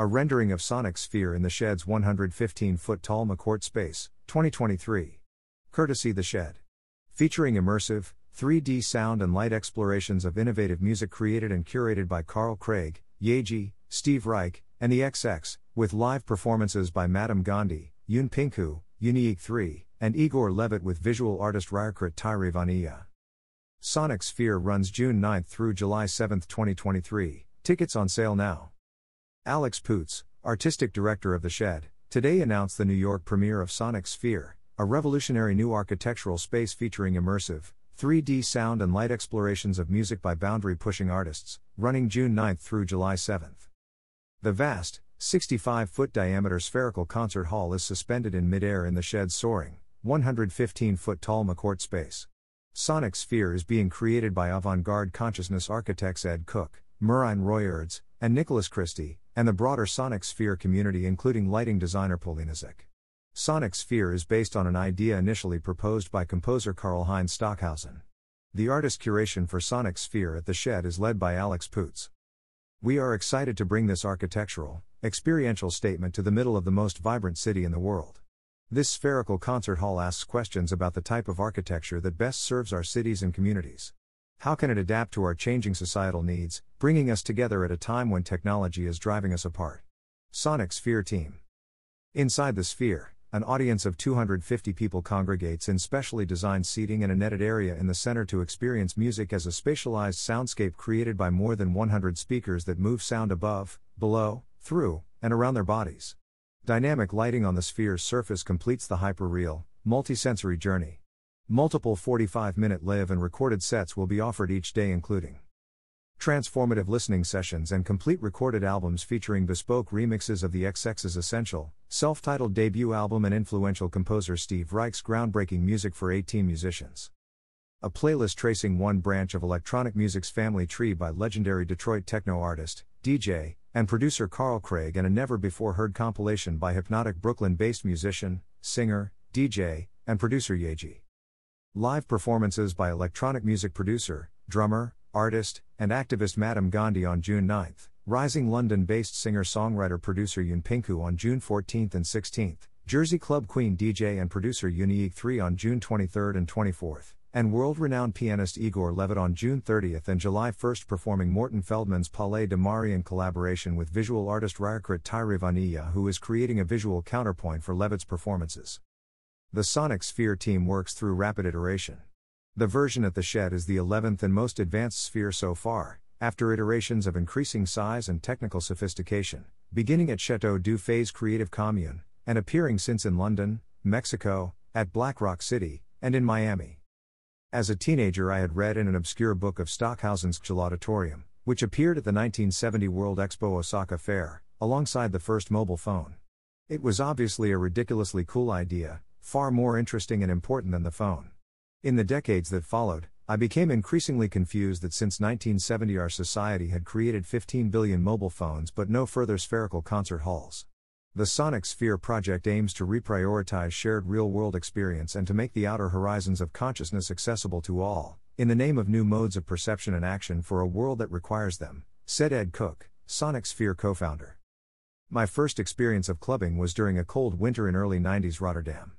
A rendering of Sonic Sphere in the Shed's 115 foot tall McCourt space, 2023. Courtesy The Shed. Featuring immersive, 3D sound and light explorations of innovative music created and curated by Carl Craig, Yaeji, Steve Reich, and the XX, with live performances by Madame Gandhi, Yune Pinku, Unique 3, and Igor Levit with visual artist Rirkrit Tiravanija. Sonic Sphere runs June 9 through July 7, 2023. Tickets on sale now. Alex Poots, artistic director of The Shed, today announced the New York premiere of Sonic Sphere, a revolutionary new architectural space featuring immersive, 3D sound and light explorations of music by boundary pushing artists, running June 9 through July 7. The vast, 65 foot diameter spherical concert hall is suspended in midair in the shed's soaring, 115 foot tall McCourt space. Sonic Sphere is being created by avant garde consciousness architects Ed Cooke, Merijn Royaards, and Nicholas Christie, and the broader Sonic Sphere community, including lighting designer Polinazik. Sonic Sphere is based on an idea initially proposed by composer Karlheinz Stockhausen. The artist curation for Sonic Sphere at the Shed is led by Alex Poots. We are excited to bring this architectural, experiential statement to the middle of the most vibrant city in the world. This spherical concert hall asks questions about the type of architecture that best serves our cities and communities. How can it adapt to our changing societal needs, bringing us together at a time when technology is driving us apart? Sonic Sphere Team. Inside the sphere, an audience of 250 people congregates in specially designed seating and a netted area in the center to experience music as a spatialized soundscape created by more than 100 speakers that move sound above, below, through, and around their bodies. Dynamic lighting on the sphere's surface completes the hyperreal, multisensory journey. Multiple 45 minute live and recorded sets will be offered each day, including transformative listening sessions and complete recorded albums featuring bespoke remixes of the XX's essential, self titled debut album and influential composer Steve Reich's groundbreaking music for 18 musicians. A playlist tracing one branch of electronic music's family tree by legendary Detroit techno artist, DJ, and producer Carl Craig, and a never before heard compilation by hypnotic Brooklyn based musician, singer, DJ, and producer Yaeji. Live performances by electronic music producer, drummer, artist, and activist Madame Gandhi on June 9, rising London based singer songwriter producer Yune Pinku on June 14 and 16, Jersey Club Queen DJ and producer Unique 3 on June 23 and 24, and world renowned pianist Igor Levit on June 30 and July 1 performing Morton Feldman's Palais de Mari in collaboration with visual artist Rirkrit Tiravanija, who is creating a visual counterpoint for Levit's performances. The Sonic Sphere team works through rapid iteration. The version at the shed is the 11th and most advanced sphere so far, after iterations of increasing size and technical sophistication, beginning at Chateau du Fay's Creative Commune, and appearing since in London, Mexico, at Black Rock City, and in Miami. As a teenager, I had read in an obscure book of Stockhausen's Auditorium, which appeared at the 1970 World Expo Osaka Fair, alongside the first mobile phone. It was obviously a ridiculously cool idea, far more interesting and important than the phone. In the decades that followed, I became increasingly confused that since 1970 our society had created 15 billion mobile phones but no further spherical concert halls. The Sonic Sphere project aims to reprioritize shared real world experience and to make the outer horizons of consciousness accessible to all, in the name of new modes of perception and action for a world that requires them, said Ed Cooke, Sonic Sphere co founder. My first experience of clubbing was during a cold winter in early 90s Rotterdam.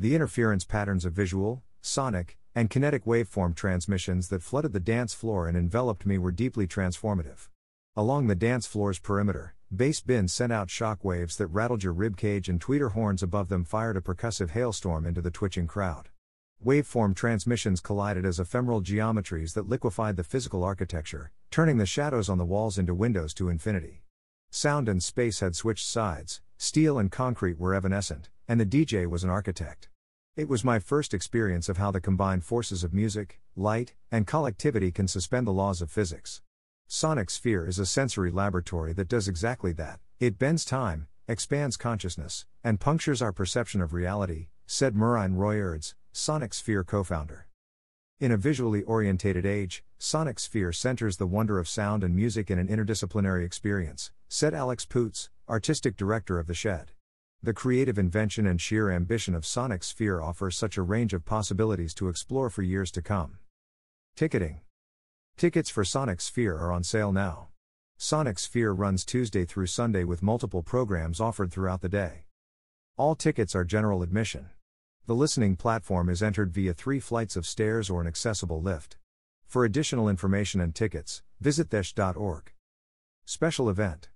The interference patterns of visual, sonic, and kinetic waveform transmissions that flooded the dance floor and enveloped me were deeply transformative. Along the dance floor's perimeter, bass bins sent out shock waves that rattled your rib cage and tweeter horns above them fired a percussive hailstorm into the twitching crowd. Waveform transmissions collided as ephemeral geometries that liquefied the physical architecture, turning the shadows on the walls into windows to infinity. Sound and space had switched sides, steel and concrete were evanescent, and the DJ was an architect. It was my first experience of how the combined forces of music, light, and collectivity can suspend the laws of physics. Sonic Sphere is a sensory laboratory that does exactly that. It bends time, expands consciousness, and punctures our perception of reality, said Merijn Royaards, Sonic Sphere co founder. In a visually orientated age, Sonic Sphere centers the wonder of sound and music in an interdisciplinary experience, said Alex Poots, artistic director of The Shed. The creative invention and sheer ambition of Sonic Sphere offer such a range of possibilities to explore for years to come. Ticketing Tickets for Sonic Sphere are on sale now. Sonic Sphere runs Tuesday through Sunday with multiple programs offered throughout the day. All tickets are general admission. The listening platform is entered via three flights of stairs or an accessible lift. For additional information and tickets, visit thesh.org. Special event.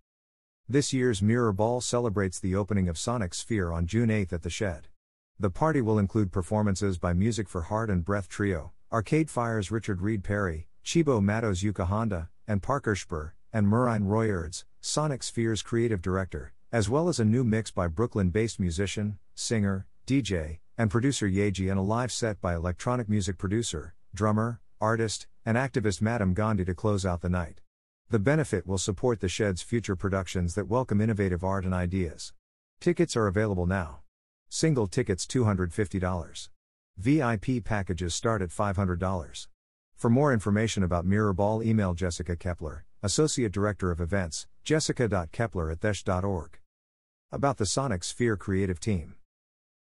This year's Mirror Ball celebrates the opening of Sonic Sphere on June 8 at the Shed. The party will include performances by Music for Heart and Breath Trio, Arcade Fire's Richard Reed Parry, Cibo Matto's Yuka Honda, and Parker Spur, and Merijn Royaards, Sonic Sphere's creative director, as well as a new mix by Brooklyn based musician, singer, DJ, and producer Yaeji, and a live set by electronic music producer, drummer, artist, and activist Madame Gandhi to close out the night. The benefit will support the Shed's future productions that welcome innovative art and ideas. Tickets are available now. Single tickets $250. VIP packages start at $500. For more information about Mirrorball, email Jessica Kepler, Associate Director of Events, jessica.kepler at thesh.org. About the Sonic Sphere Creative Team.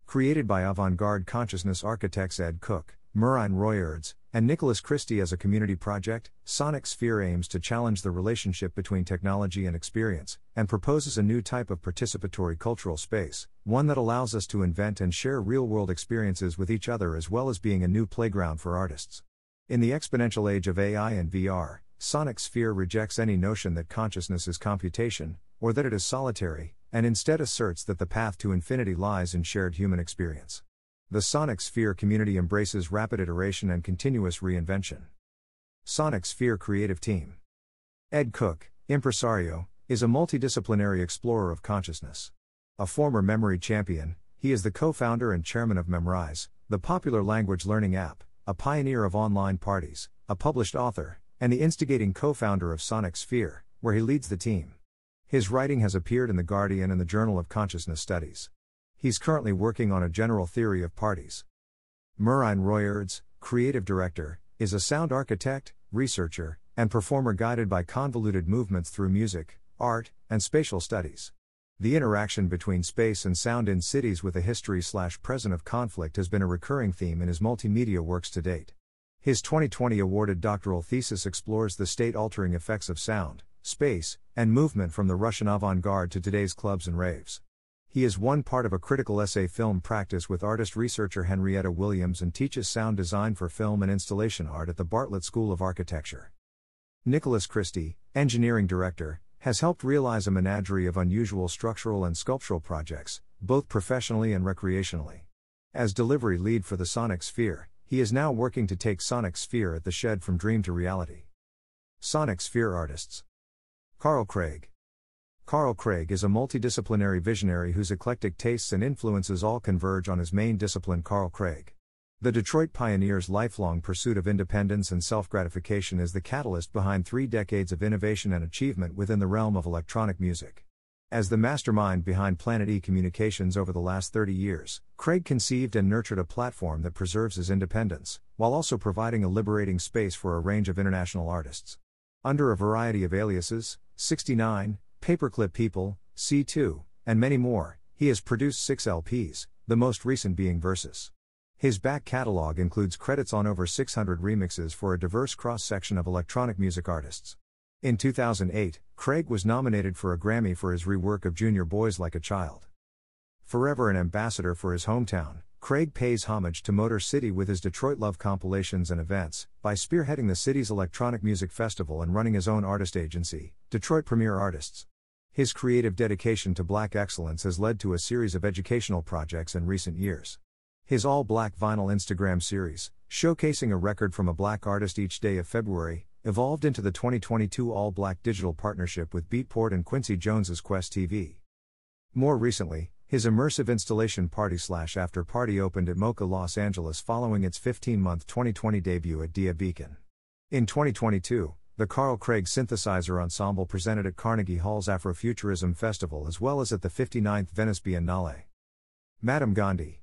Created by avant garde consciousness architects Ed Cooke, Merijn Royaards, and Nicholas Christie as a community project, Sonic Sphere aims to challenge the relationship between technology and experience, and proposes a new type of participatory cultural space, one that allows us to invent and share real world experiences with each other as well as being a new playground for artists. In the exponential age of AI and VR, Sonic Sphere rejects any notion that consciousness is computation, or that it is solitary, and instead asserts that the path to infinity lies in shared human experience. The Sonic Sphere community embraces rapid iteration and continuous reinvention. Sonic Sphere Creative Team Ed Cooke, impresario, is a multidisciplinary explorer of consciousness. A former memory champion, he is the co founder and chairman of Memrise, the popular language learning app, a pioneer of online parties, a published author, and the instigating co founder of Sonic Sphere, where he leads the team. His writing has appeared in The Guardian and the Journal of Consciousness Studies. He's currently working on a general theory of parties. Merijn Royaards, creative director, is a sound architect, researcher, and performer guided by convoluted movements through music, art, and spatial studies. The interaction between space and sound in cities with a history slash present of conflict has been a recurring theme in his multimedia works to date. His 2020 awarded doctoral thesis explores the state altering effects of sound, space, and movement from the Russian avant garde to today's clubs and raves. He is one part of a critical essay film practice with artist researcher Henrietta Williams and teaches sound design for film and installation art at the Bartlett School of Architecture. Nicholas Christie, engineering director, has helped realize a menagerie of unusual structural and sculptural projects, both professionally and recreationally. As delivery lead for the Sonic Sphere, he is now working to take Sonic Sphere at the Shed from dream to reality. Sonic Sphere artists Carl Craig. Carl Craig is a multidisciplinary visionary whose eclectic tastes and influences all converge on his main discipline, Carl Craig. The Detroit pioneer's lifelong pursuit of independence and self gratification is the catalyst behind three decades of innovation and achievement within the realm of electronic music. As the mastermind behind Planet E Communications over the last 30 years, Craig conceived and nurtured a platform that preserves his independence, while also providing a liberating space for a range of international artists. Under a variety of aliases, 69, Paperclip People, C2, and many more, he has produced six LPs, the most recent being Versus. His back catalog includes credits on over 600 remixes for a diverse cross section of electronic music artists. In 2008, Craig was nominated for a Grammy for his rework of Junior Boys Like a Child. Forever an ambassador for his hometown, Craig pays homage to Motor City with his Detroit Love compilations and events, by spearheading the city's electronic music festival and running his own artist agency, Detroit Premier Artists. His creative dedication to black excellence has led to a series of educational projects in recent years. His all black vinyl Instagram series, showcasing a record from a black artist each day of February, evolved into the 2022 all black digital partnership with Beatport and Quincy Jones's Quest TV. More recently, his immersive installation party slash after party opened at MoCA Los Angeles following its 15 month 2020 debut at Dia Beacon. In 2022, the Carl Craig Synthesizer Ensemble presented at Carnegie Hall's Afrofuturism Festival as well as at the 59th Venice Biennale. Madame Gandhi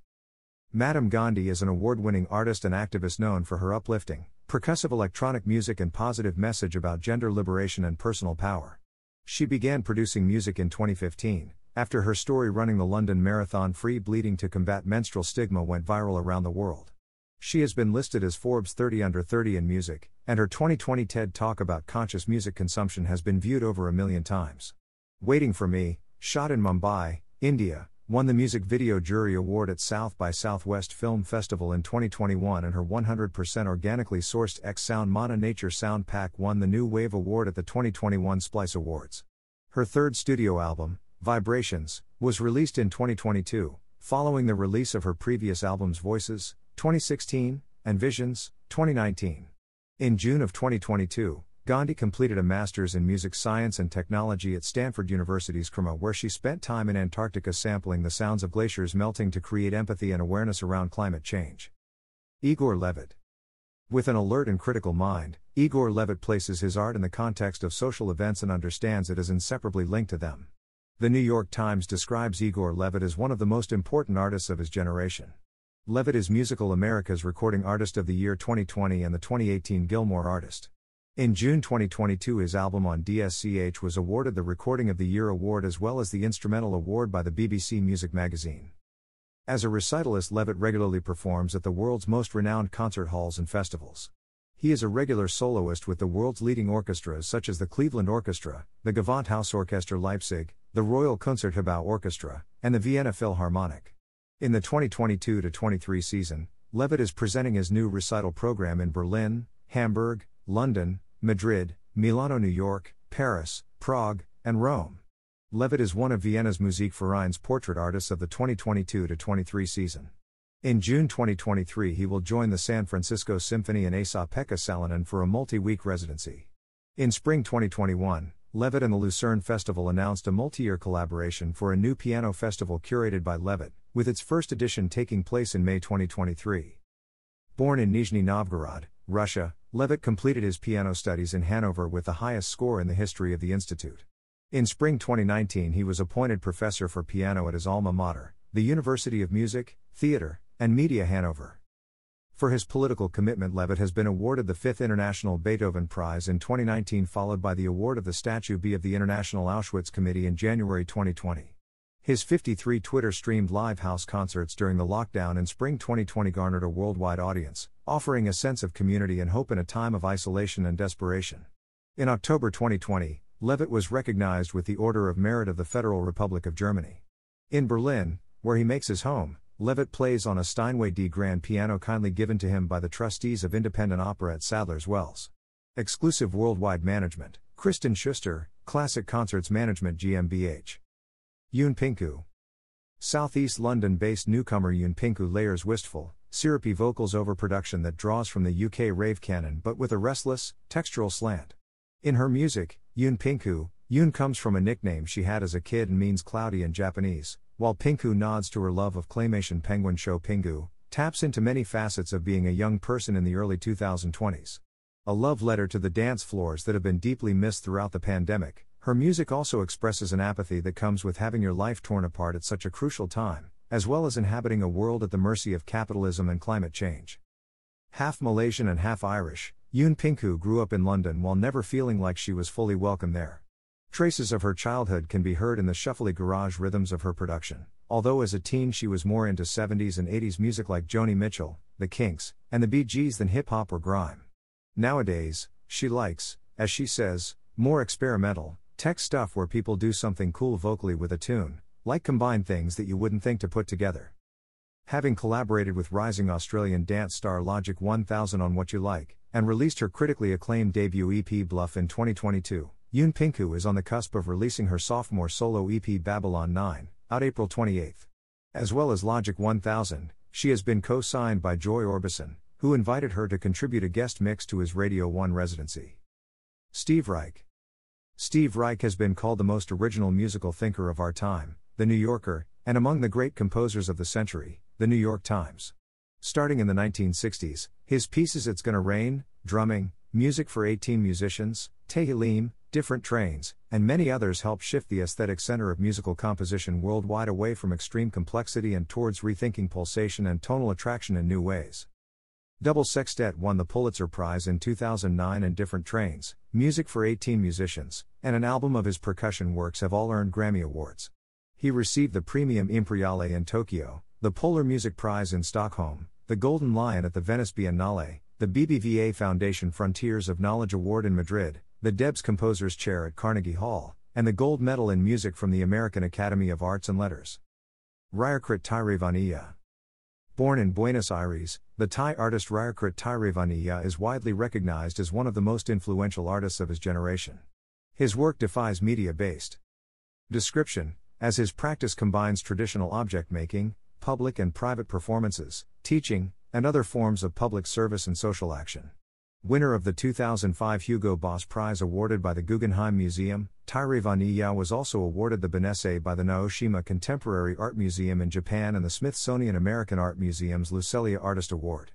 Madame Gandhi is an award winning artist and activist known for her uplifting, percussive electronic music and positive message about gender liberation and personal power. She began producing music in 2015, after her story running the London Marathon free bleeding to combat menstrual stigma went viral around the world. She has been listed as Forbes 30 under 30 in music, and her 2020 TED Talk about conscious music consumption has been viewed over a million times. Waiting for Me, shot in Mumbai, India, won the Music Video Jury Award at South by Southwest Film Festival in 2021 and her 100% organically sourced X Sound Mana Nature Sound Pack won the New Wave Award at the 2021 Splice Awards. Her third studio album, Vibrations, was released in 2022, following the release of her previous albums Voices, 2016, and Visions, 2019. In June of 2022, Gandhi completed a master's in music science and technology at Stanford University's CCRMA, where she spent time in Antarctica sampling the sounds of glaciers melting to create empathy and awareness around climate change. Igor Levit. With an alert and critical mind, Igor Levit places his art in the context of social events and understands it as inseparably linked to them. The New York Times describes Igor Levit as one of the most important artists of his generation. Levit is Musical America's Recording Artist of the Year 2020 and the 2018 Gilmore Artist. In June 2022, his album on DSCH was awarded the Recording of the Year award as well as the Instrumental Award by the BBC Music magazine. As a recitalist, Levit regularly performs at the world's most renowned concert halls and festivals. He is a regular soloist with the world's leading orchestras such as the Cleveland Orchestra, the Gewandhausorchester Leipzig, the Royal Concertgebouw Orchestra, and the Vienna Philharmonic. In the 2022 23 season, Levit is presenting his new recital program in Berlin, Hamburg, London, Madrid, Milano, New York, Paris, Prague, and Rome. Levit is one of Vienna's Musikverein's portrait artists of the 2022 23 season. In June 2023, he will join the San Francisco Symphony and Esa-Pekka Salonen for a multi week residency. In spring 2021, Levit and the Lucerne Festival announced a multi year collaboration for a new piano festival curated by Levit, with its first edition taking place in May 2023. Born in Nizhny Novgorod, Russia, Levit completed his piano studies in Hanover with the highest score in the history of the institute. In spring 2019, he was appointed professor for piano at his alma mater, the University of Music, Theatre, and Media Hanover. For his political commitment, Levit has been awarded the Fifth International Beethoven Prize in 2019, followed by the award of the Statue B of the International Auschwitz Committee in January 2020. His 53 Twitter streamed live house concerts during the lockdown in spring 2020 garnered a worldwide audience, offering a sense of community and hope in a time of isolation and desperation. In October 2020, Levit was recognized with the Order of Merit of the Federal Republic of Germany. In Berlin, where he makes his home, Levit plays on a Steinway D grand piano kindly given to him by the trustees of Independent Opera at Sadler's Wells. Exclusive worldwide management, Kristen Schuster, Classic Concerts Management GmbH. Yune Pinku. Southeast London based newcomer Yune Pinku layers wistful, syrupy vocals over production that draws from the UK rave canon but with a restless, textural slant. In her music, Yune Pinku, Yune comes from a nickname she had as a kid and means cloudy in Japanese, while Pinku nods to her love of claymation penguin show Pingu, taps into many facets of being a young person in the early 2020s. A love letter to the dance floors that have been deeply missed throughout the pandemic, her music also expresses an apathy that comes with having your life torn apart at such a crucial time, as well as inhabiting a world at the mercy of capitalism and climate change. Half Malaysian and half Irish, Yune Pinku grew up in London while never feeling like she was fully welcome there. Traces of her childhood can be heard in the shuffly garage rhythms of her production, although as a teen she was more into 70s and 80s music like Joni Mitchell, The Kinks, and the Bee Gees than hip hop or grime. Nowadays, she likes, as she says, more experimental, Tech stuff where people do something cool vocally with a tune, like combine things that you wouldn't think to put together. Having collaborated with rising Australian dance star Logic 1000 on What You Like, and released her critically acclaimed debut EP Bluff in 2022, Yune Pinku is on the cusp of releasing her sophomore solo EP Babylon 9, out April 28. As well as Logic 1000, she has been co signed by Joy Orbison, who invited her to contribute a guest mix to his Radio 1 residency. Steve Reich. Steve Reich has been called the most original musical thinker of our time, The New Yorker, and among the great composers of the century, The New York Times. Starting in the 1960s, his pieces It's Gonna Rain, Drumming, Music for 18 Musicians, Tehillim, Different Trains, and many others helped shift the aesthetic center of musical composition worldwide away from extreme complexity and towards rethinking pulsation and tonal attraction in new ways. Double Sextet won the Pulitzer Prize in 2009 and Different Trains, Music for 18 Musicians, and an album of his percussion works have all earned Grammy Awards. He received the Praemium Imperiale in Tokyo, the Polar Music Prize in Stockholm, the Golden Lion at the Venice Biennale, the BBVA Foundation Frontiers of Knowledge Award in Madrid, the Debs Composers Chair at Carnegie Hall, and the Gold Medal in Music from the American Academy of Arts and Letters. Rirkrit Tiravanija. Born in Buenos Aires, the Thai artist Rirkrit Tiravanija is widely recognized as one of the most influential artists of his generation. His work defies media based description, as his practice combines traditional object making, public and private performances, teaching, and other forms of public service and social action. Winner of the 2005 Hugo Boss Prize awarded by the Guggenheim Museum, Tiravanija was also awarded the Benesse by the Naoshima Contemporary Art Museum in Japan and the Smithsonian American Art Museum's Lucelia Artist Award.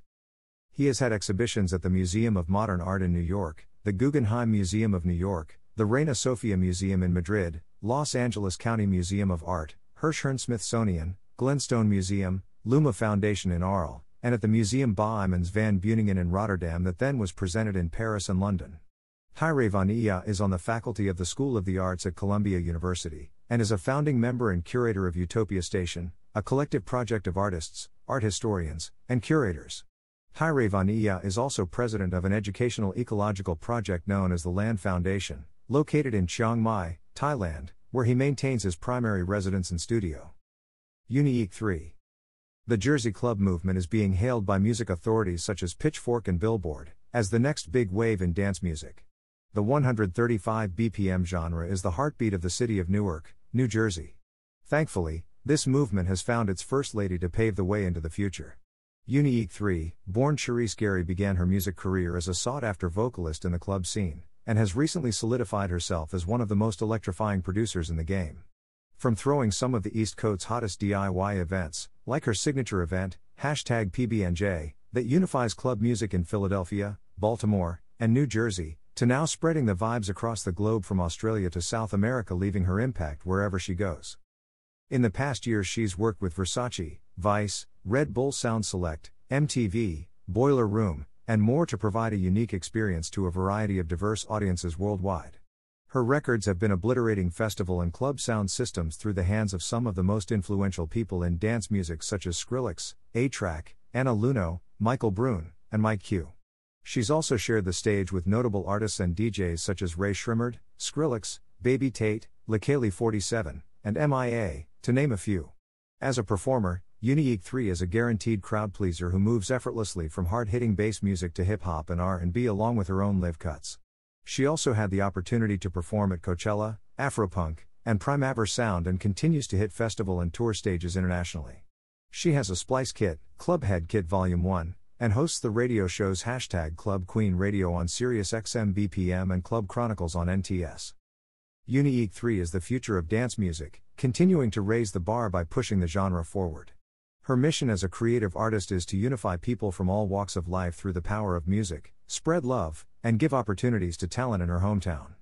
He has had exhibitions at the Museum of Modern Art in New York, the Guggenheim Museum of New York, the Reina Sofia Museum in Madrid, Los Angeles County Museum of Art, Hirshhorn Smithsonian, Glenstone Museum, Luma Foundation in Arles, and at the Museum Boijmans van Beuningen in Rotterdam that then was presented in Paris and London. Tiravanija is on the faculty of the School of the Arts at Columbia University, and is a founding member and curator of Utopia Station, a collective project of artists, art historians, and curators. Tiravanija is also president of an educational ecological project known as the Land Foundation, located in Chiang Mai, Thailand, where he maintains his primary residence and studio. Unique 3 the Jersey Club movement is being hailed by music authorities such as Pitchfork and Billboard as the next big wave in dance music. The 135 BPM genre is the heartbeat of the city of Newark, New Jersey. Thankfully, this movement has found its first lady to pave the way into the future. Unique 3, born Cherise Gary began her music career as a sought after vocalist in the club scene, and has recently solidified herself as one of the most electrifying producers in the game. From throwing some of the East Coast's hottest DIY events, like her signature event, hashtag PBNJ, that unifies club music in Philadelphia, Baltimore, and New Jersey, to now spreading the vibes across the globe from Australia to South America, leaving her impact wherever she goes. In the past years, she's worked with Versace, Vice, Red Bull Sound Select, MTV, Boiler Room, and more to provide a unique experience to a variety of diverse audiences worldwide. Her records have been obliterating festival and club sound systems through the hands of some of the most influential people in dance music such as Skrillex, A-Trak, Anna Lunoe, Michael Brun, and Mike Q. She's also shared the stage with notable artists and DJs such as Rae Sremmurd, Skrillex, Baby Tate, Leikeli 47, and MIA, to name a few. As a performer, Unique 3 is a guaranteed crowd pleaser who moves effortlessly from hard-hitting bass music to hip hop and R&B along with her own live cuts. She also had the opportunity to perform at Coachella, Afropunk, and Primavera Sound and continues to hit festival and tour stages internationally. She has a Splice Kit, Clubhead Kit Volume 1, and hosts the radio shows hashtag Club Queen Radio on Sirius XM BPM and Club Chronicles on NTS. Unique 3 is the future of dance music, continuing to raise the bar by pushing the genre forward. Her mission as a creative artist is to unify people from all walks of life through the power of music, spread love, and give opportunities to talent in her hometown.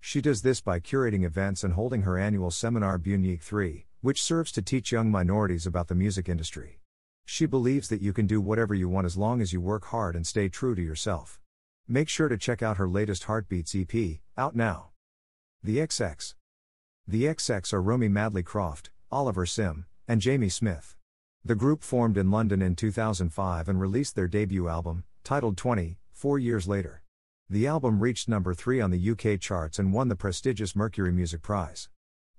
She does this by curating events and holding her annual seminar Bunique 3, which serves to teach young minorities about the music industry. She believes that you can do whatever you want as long as you work hard and stay true to yourself. Make sure to check out her latest Heartbeats EP, out now. The XX. The XX are Romy Madley Croft, Oliver Sim, and Jamie Smith. The group formed in London in 2005 and released their debut album, titled 20, four years later. The album reached number 3 on the UK charts and won the prestigious Mercury Music Prize.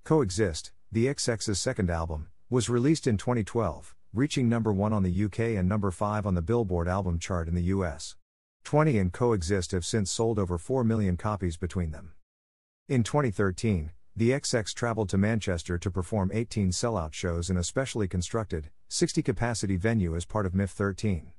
Coexist, the XX's second album, was released in 2012, reaching number 1 on the UK and number 5 on the Billboard album chart in the US. 20 and Coexist have since sold over 4 million copies between them. In 2013, the XX traveled to Manchester to perform 18 sellout shows in a specially constructed, 60 capacity venue as part of MIF 13.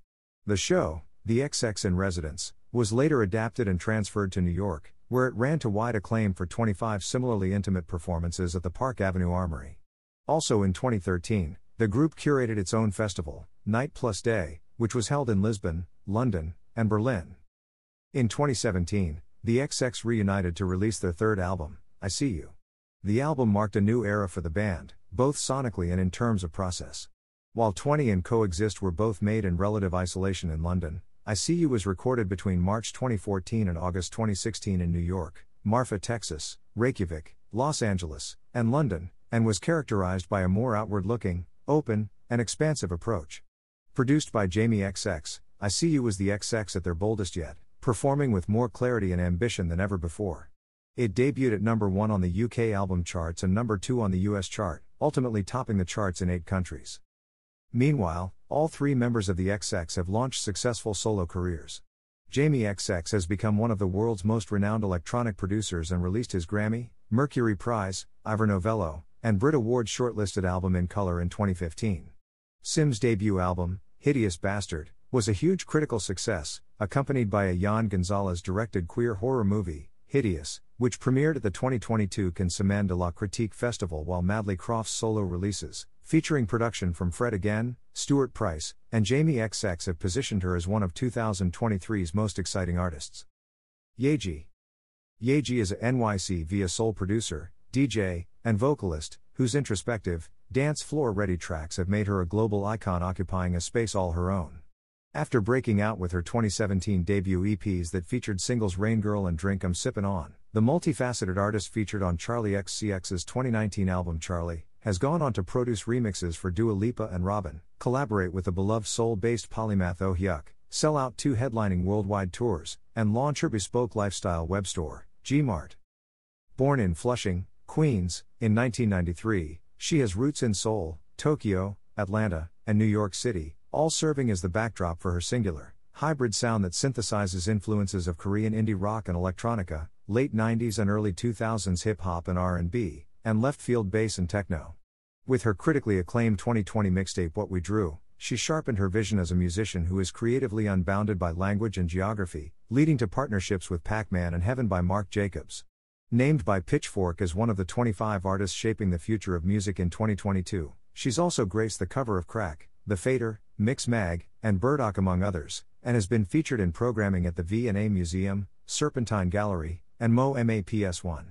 The show, The XX in Residence, was later adapted and transferred to New York, where it ran to wide acclaim for 25 similarly intimate performances at the Park Avenue Armory. Also in 2013, the group curated its own festival, Night Plus Day, which was held in Lisbon, London, and Berlin. In 2017, the XX reunited to release their third album, I See You. The album marked a new era for the band, both sonically and in terms of process. While 20 and Coexist were both made in relative isolation in London, I See You was recorded between March 2014 and August 2016 in New York, Marfa, Texas, Reykjavik, Los Angeles, and London, and was characterized by a more outward looking, open, and expansive approach. Produced by Jamie XX, I See You was the XX at their boldest yet, performing with more clarity and ambition than ever before. It debuted at number 1 on the UK album charts and number 2 on the US chart, ultimately topping the charts in 8 countries. Meanwhile, all three members of the XX have launched successful solo careers. Jamie XX has become one of the world's most renowned electronic producers and released his Grammy, Mercury Prize, Ivor Novello, and Brit Awards shortlisted album In Color in 2015. Sim's debut album, Hideous Bastard, was a huge critical success, accompanied by a Yann Gonzalez directed queer horror movie, Hideous, which premiered at the 2022 Cannes Semaine de la Critique Festival while Madley Croft's solo releases, featuring production from Fred Again, Stuart Price, and Jamie XX have positioned her as one of 2023's most exciting artists. Yaeji Yaeji is a NYC via Seoul producer, DJ, and vocalist, whose introspective, dance floor ready tracks have made her a global icon occupying a space all her own. After breaking out with her 2017 debut EPs that featured singles Rain Girl and Drink I'm Sippin' On, the multifaceted artist featured on Charli XCX's 2019 album Charli has gone on to produce remixes for Dua Lipa and Robyn, collaborate with the beloved Seoul based polymath Oh Hyuk, sell out two headlining worldwide tours, and launch her bespoke lifestyle web store, Gmart. Born in Flushing, Queens, in 1993, she has roots in Seoul, Tokyo, Atlanta, and New York City, all serving as the backdrop for her singular, hybrid sound that synthesizes influences of Korean indie rock and electronica, late 90s and early 2000s hip hop and R&B, and left field bass and techno. With her critically acclaimed 2020 mixtape What We Drew, she sharpened her vision as a musician who is creatively unbounded by language and geography, leading to partnerships with Pac-Man and Heaven by Marc Jacobs. Named by Pitchfork as one of the 25 artists shaping the future of music in 2022, she's also graced the cover of Crack, The Fader, Mixmag, and Burdock among others, and has been featured in programming at the V&A Museum, Serpentine Gallery, and MoMA PS1.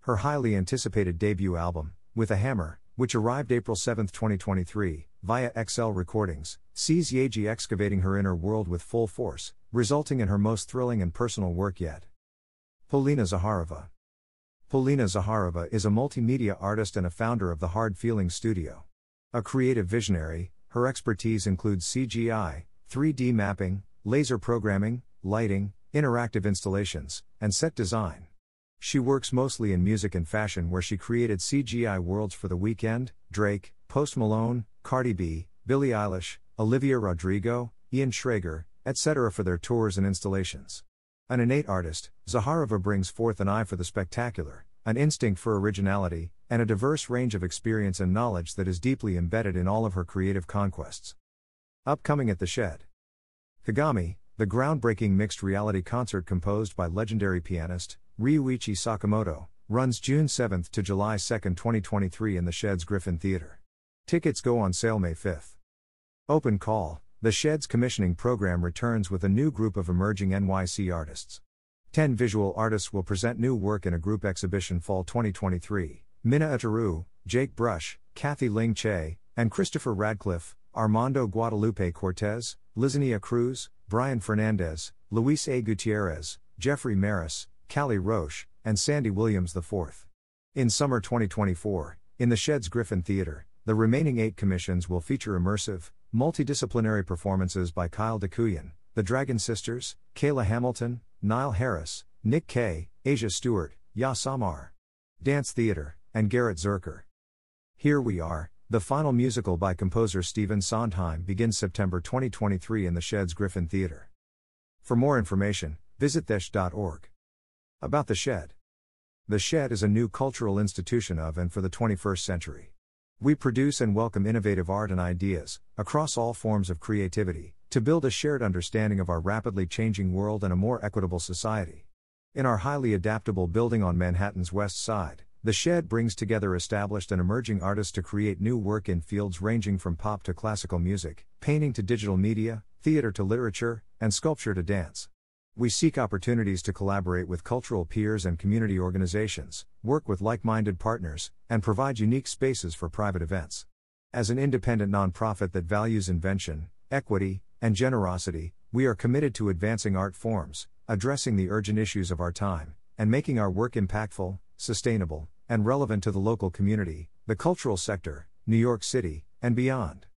Her highly anticipated debut album, With a Hammer, which arrived April 7, 2023, via XL Recordings, sees Yaeji excavating her inner world with full force, resulting in her most thrilling and personal work yet. Polina Zaharova Polina Zaharova is a multimedia artist and a founder of the Hard Feelings Studio. A creative visionary, her expertise includes CGI, 3D mapping, laser programming, lighting, interactive installations, and set design. She works mostly in music and fashion, where she created CGI worlds for The Weeknd, Drake, Post Malone, Cardi B, Billie Eilish, Olivia Rodrigo, Ian Schrager, etc. for their tours and installations. An innate artist, Zaharova brings forth an eye for the spectacular, an instinct for originality, and a diverse range of experience and knowledge that is deeply embedded in all of her creative conquests. Upcoming at the Shed. Kagami, the groundbreaking mixed reality concert composed by legendary pianist Ryuichi Sakamoto, runs June 7 to July 2, 2023 in the Shed's Griffin Theater. Tickets go on sale May 5. Open call. The Shed's commissioning program returns with a new group of emerging NYC artists. 10 visual artists will present new work in a group exhibition fall 2023. Minna Ataru, Jake Brush, Kathy Ling Che, and Christopher Radcliffe, Armando Guadalupe Cortez, Lizania Cruz, Brian Fernandez, Luis A. Gutierrez, Jeffrey Maris, Callie Roche, and Sandy Williams IV. In summer 2024, in the Sheds Griffin Theater, the remaining eight commissions will feature immersive, multidisciplinary performances by Kyle DeCuyan, the Dragon Sisters, Kayla Hamilton, Niall Harris, Nick Kay, Asia Stewart, Ya Samar. Dance Theater, and Garrett Zerker. Here We Are, the final musical by composer Stephen Sondheim begins September 2023 in the Sheds Griffin Theater. For more information, visit thesh.org. About the Shed. The Shed is a new cultural institution of and for the 21st century. We produce and welcome innovative art and ideas, across all forms of creativity, to build a shared understanding of our rapidly changing world and a more equitable society. In our highly adaptable building on Manhattan's West Side, The Shed brings together established and emerging artists to create new work in fields ranging from pop to classical music, painting to digital media, theater to literature, and sculpture to dance. We seek opportunities to collaborate with cultural peers and community organizations, work with like minded partners, and provide unique spaces for private events. As an independent nonprofit that values invention, equity, and generosity, we are committed to advancing art forms, addressing the urgent issues of our time, and making our work impactful, sustainable, and relevant to the local community, the cultural sector, New York City, and beyond.